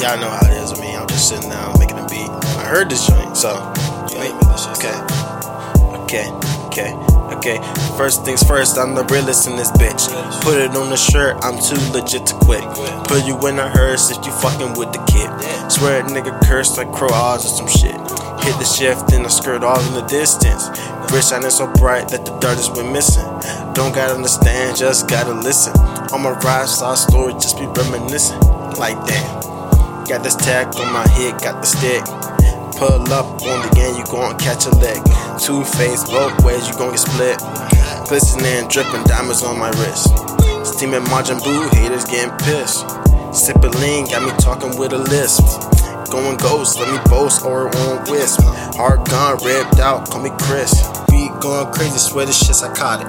y'all know how it is with me. I'm just sitting down making a beat. I heard this joint, so. Okay. Okay. Okay. Okay. First things first, I'm the realest in this bitch. Put it on the shirt, I'm too legit to quit. Put you in a hearse if you fucking with the kid. Swear a nigga cursed like crow odds or some shit. Hit the shift and I skirt all in the distance. Wrist shining so bright that the dirt has been missing. Don't gotta understand, just gotta listen. On my ride, saw story, just be reminiscing. Like damn. Got this tag on my head, got the stick. Pull up on the game, you gon' catch a lick. Two face, both ways, you gon' get split. Glistening, dripping diamonds on my wrist. Steaming Majin Buu, haters getting pissed. Sipping lean, got me talking with a lisp. Going ghost, let me boast or it won't wisp. Hard gun, ripped out, call me Chris. Beat going crazy, swear this shit psychotic.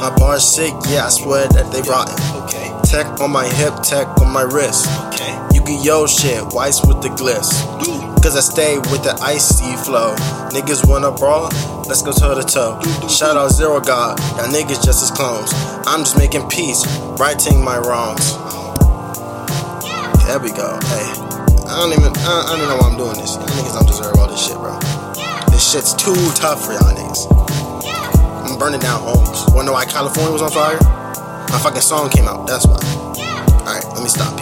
My bar's sick, yeah, I swear that they rotten. Okay. Tech on my hip, tech on my wrist. Okay. You get yo shit, whites with the gliss. Cause I stay with the icy flow. Niggas wanna brawl? Let's go toe to toe. Shout out Zero God, y'all niggas just as clones. I'm just making peace, righting my wrongs. There we go. Hey, I don't even, I don't even know why I'm doing this. Y'all niggas don't deserve all this shit, bro. Shit's too tough for y'all niggas. I'm burning down homes. Wanna know why California was on fire? My fucking song came out, that's why. Alright, let me stop.